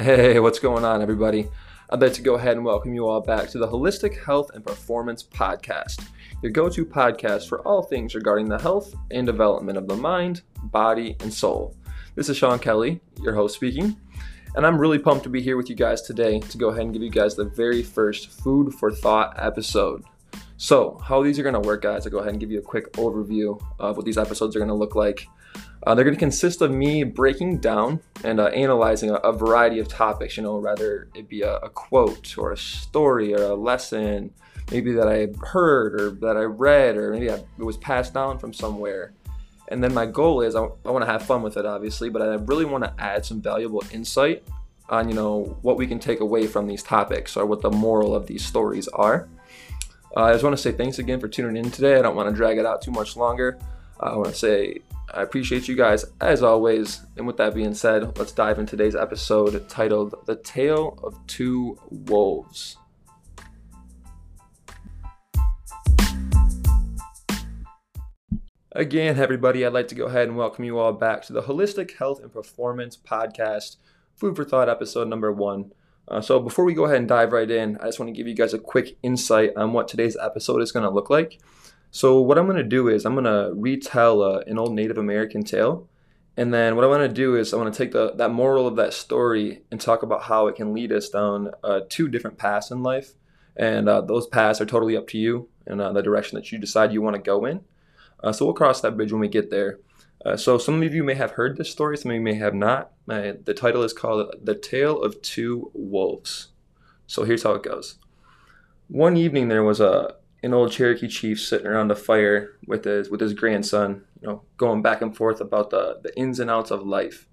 Hey, what's going on, everybody? I'd like to go ahead and welcome you all back to the Holistic Health and Performance Podcast, your go to podcast for all things regarding the health and development of the mind, body, and soul. This is Sean Kelley, your host speaking, and I'm really pumped to be here with you guys today to go ahead and give you guys the very first Food for Thought episode. So, how these are going to work, guys, I'll go ahead and give you a quick overview of what these episodes are going to look like. Uh, they're going to consist of me breaking down and uh, analyzing a, a, variety of topics, you know, whether it be a, a, quote or a story or a lesson, maybe that I heard or that I read or maybe I, it was passed down from somewhere. And then my goal is I, I want to have fun with it, obviously, but I really want to add some valuable insight on, you know, what we can take away from these topics or what the moral of these stories are. Uh, I just want to say thanks again for tuning in today. I don't want to drag it out too much longer. I want to say I appreciate you guys as always. And with that being said, let's dive into today's episode titled The Tale of Two Wolves. Again, everybody, I'd like to go ahead and welcome you all back to the Holistic Health and Performance Podcast, Food for Thought episode number one. Uh, so before we go ahead and dive right in, I just want to give you guys a quick insight on what today's episode is going to look like. So what I'm going to do is I'm going to retell uh, an old Native American tale. And then what I want to do is I want to take the, that moral of that story and talk about how it can lead us down uh, two different paths in life. And uh, those paths are totally up to you and uh, the direction that you decide you want to go in. Uh, so we'll cross that bridge when we get there. Uh, so some of you may have heard this story, some of you may have not. The title is called "The Tale of Two Wolves." So here's how it goes. One evening, there was a an old Cherokee chief sitting around a fire with his with his grandson, you know, going back and forth about the the ins and outs of life.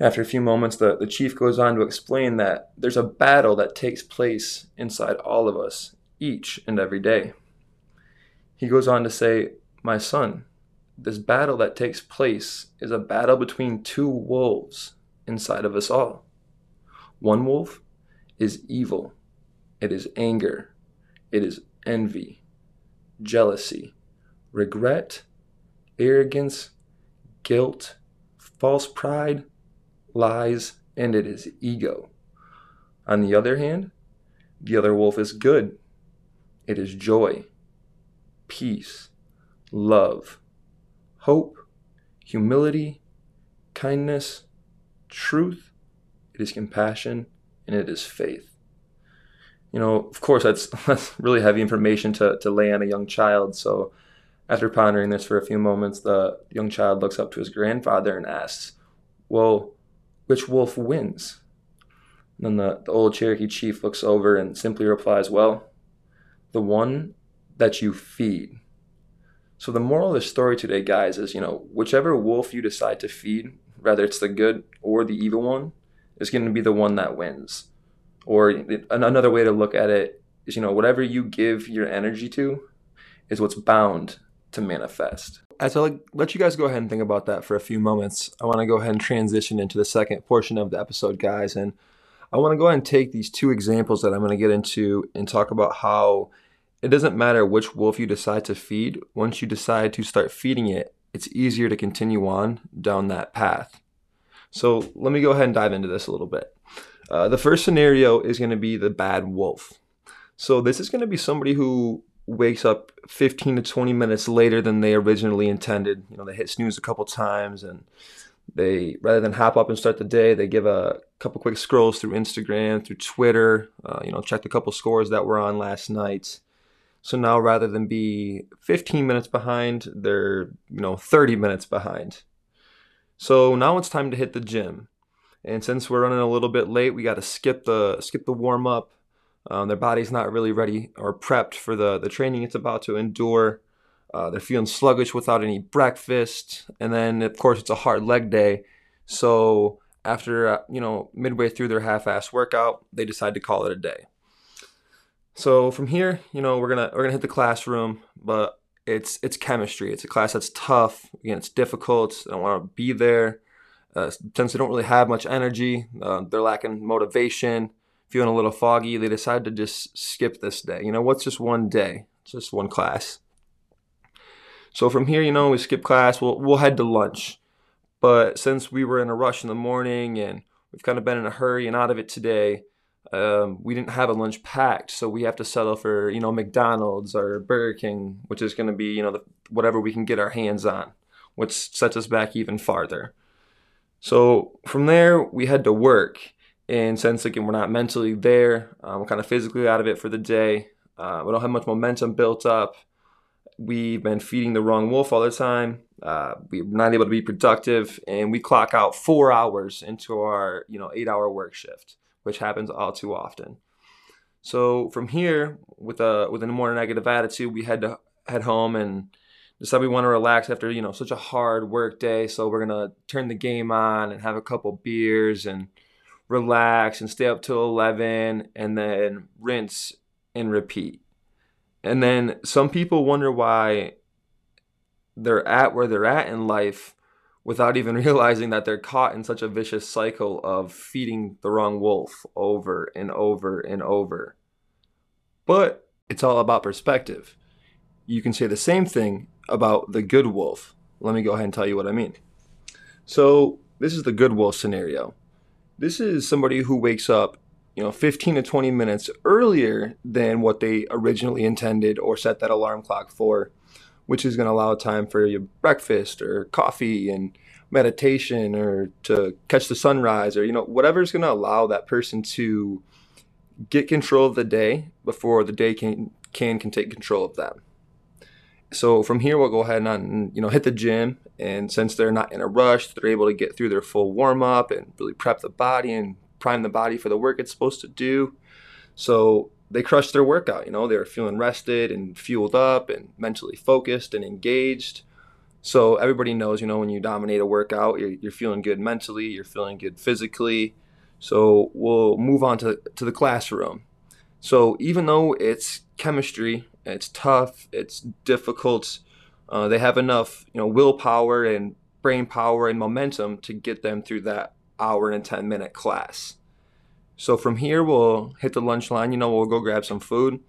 After a few moments, the, the chief goes on to explain that there's a battle that takes place inside all of us, each and every day. He goes on to say, My son, this battle that takes place is a battle between two wolves inside of us all. One wolf is evil, it is anger, it is envy, jealousy, regret, arrogance, guilt, false pride, lies, and it is ego. On the other hand, the other wolf is good. It is joy, peace, love, hope, humility, kindness, truth, it is compassion, and it is faith. You know, of course, that's, that's really heavy information to, to lay on a young child. So, after pondering this for a few moments, the young child looks up to his grandfather and asks, Well, which wolf wins? And then the, the old Cherokee chief looks over and simply replies, Well, the one that you feed. So the moral of the story today, guys, is you know whichever wolf you decide to feed, whether it's the good or the evil one, is going to be the one that wins. Or another way to look at it is you know whatever you give your energy to, is what's bound to manifest. As I let you guys go ahead and think about that for a few moments, I want to go ahead and transition into the second portion of the episode, guys, and I want to go ahead and take these two examples that I'm going to get into and talk about how it doesn't matter which wolf you decide to feed, once you decide to start feeding it, it's easier to continue on down that path. So let me go ahead and dive into this a little bit. Uh, the first scenario is going to be the bad wolf. So this is going to be somebody who wakes up 15 to 20 minutes later than they originally intended. You know, they hit snooze a couple times and they rather than hop up and start the day, they give a couple quick scrolls through Instagram, through Twitter. Uh, you know, check a couple scores that were on last night. So now rather than be 15 minutes behind, they're, you know, 30 minutes behind. So now it's time to hit the gym. And since we're running a little bit late, we got to skip the skip the warm up. Um, their body's not really ready or prepped for the the training it's about to endure. Uh, they're feeling sluggish without any breakfast, and then of course it's a hard leg day. So after uh, you know midway through their half-ass workout, they decide to call it a day. So from here, you know, we're gonna we're gonna hit the classroom, but it's it's chemistry. It's a class that's tough. Again, it's difficult. I don't want to be there. Uh, since they don't really have much energy, uh, they're lacking motivation, feeling a little foggy. They decide to just skip this day. You know, what's just one day? It's just one class. So from here, you know, we skip class. We'll we'll head to lunch. But since we were in a rush in the morning and we've kind of been in a hurry and out of it today. Um, we didn't have a lunch packed, so we have to settle for you know McDonald's or Burger King, which is going to be you know the, whatever we can get our hands on, which sets us back even farther. So from there, we had to work, and since again we're not mentally there, um, we're kind of physically out of it for the day. Uh, we don't have much momentum built up. We've been feeding the wrong wolf all the time. Uh, we're not able to be productive, and we clock out four hours into our you know eight hour work shift which happens all too often. So from here, with a with a more negative attitude, we had to head home and decide we want to relax after you know such a hard work day. So we're gonna turn the game on and have a couple beers and relax and stay up till eleven, and then rinse and repeat. And then some people wonder why they're at where they're at in life without even realizing that they're caught in such a vicious cycle of feeding the wrong wolf over and over and over. But it's all about perspective. You can say the same thing about the good wolf. Let me go ahead and tell you what I mean. So, this is the good wolf scenario. This is somebody who wakes up, you know, 15 to 20 minutes earlier than what they originally intended or set that alarm clock for which is going to allow time for your breakfast or coffee and meditation or to catch the sunrise or you know whatever is going to allow that person to get control of the day before the day can can can take control of them. So from here we'll go ahead and you know hit the gym and since they're not in a rush, they're able to get through their full warm up and really prep the body and prime the body for the work it's supposed to do. So they crushed their workout. You know, they were feeling rested and fueled up and mentally focused and engaged. So everybody knows, you know, when you dominate a workout, you're, you're feeling good mentally, you're feeling good physically. So we'll move on to, to the classroom. So even though it's chemistry, it's tough, it's difficult, uh, they have enough, you know, willpower and brain power and momentum to get them through that hour and 10 minute class. So from here, we'll hit the lunch line. You know, we'll go grab some food.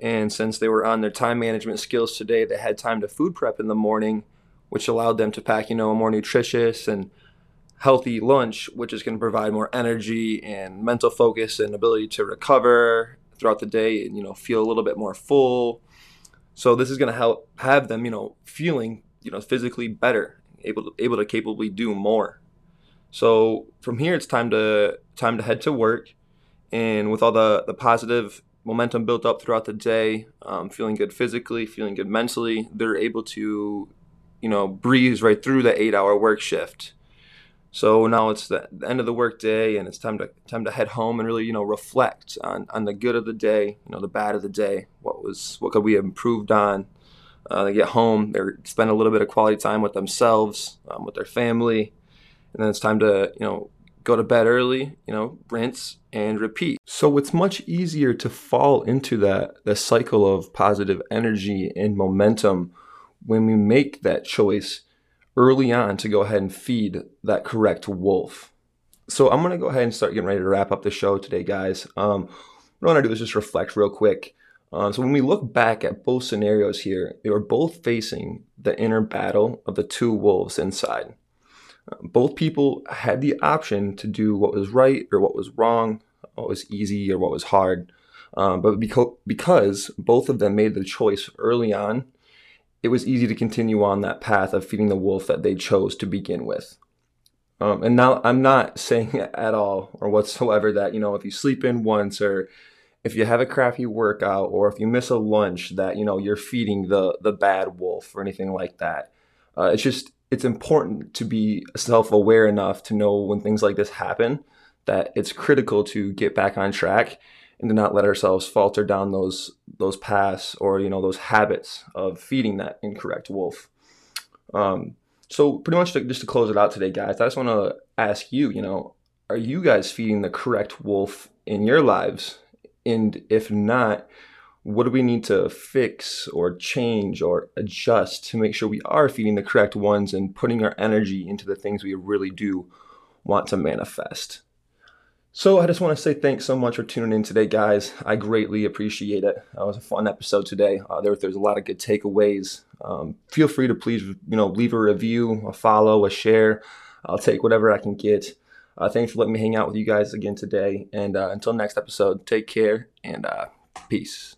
And since they were on their time management skills today, they had time to food prep in the morning, which allowed them to pack, you know, a more nutritious and healthy lunch, which is going to provide more energy and mental focus and ability to recover throughout the day and, you know, feel a little bit more full. So this is going to help have them, you know, feeling, you know, physically better, able to, able to capably do more. So from here, it's time to time to head to work, and with all the the positive momentum built up throughout the day, um, feeling good physically, feeling good mentally, they're able to, you know, breeze right through the eight hour work shift. So now it's the, end of the work day, and it's time to time to head home and really, you know, reflect on on the good of the day, you know, the bad of the day. What was what could we have improved on? Uh, they get home, they spend a little bit of quality time with themselves, um, with their family, and then it's time to you know go to bed early you know rinse and repeat so it's much easier to fall into that the cycle of positive energy and momentum when we make that choice early on to go ahead and feed that correct wolf. So i'm going to go ahead and start getting ready to wrap up the show today guys. Um, what i want to do is just reflect real quick. Um, so when we look back at both scenarios here, they were both facing the inner battle of the two wolves inside. Both people had the option to do what was right or what was wrong, what was easy or what was hard. Um, but because both of them made the choice early on, it was easy to continue on that path of feeding the wolf that they chose to begin with. Um, and now I'm not saying at all or whatsoever that, you know, if you sleep in once or if you have a crappy workout or if you miss a lunch that, you know, you're feeding the, the bad wolf or anything like that. Uh, it's just it's important to be self-aware enough to know when things like this happen that it's critical to get back on track and to not let ourselves falter down those those paths or you know those habits of feeding that incorrect wolf. Um, so pretty much to, just to close it out today, guys, I just want to ask you, you know, are you guys feeding the correct wolf in your lives? And if not, what do we need to fix or change or adjust to make sure we are feeding the correct ones and putting our energy into the things we really do want to manifest? So, I just want to say thanks so much for tuning in today, guys. I greatly appreciate it. That was a fun episode today. Uh, there, there's a lot of good takeaways. Um, feel free to please, you know, leave a review, a follow, a share. I'll take whatever I can get. Uh, thanks for letting me hang out with you guys again today. And uh, until next episode, take care and uh, peace.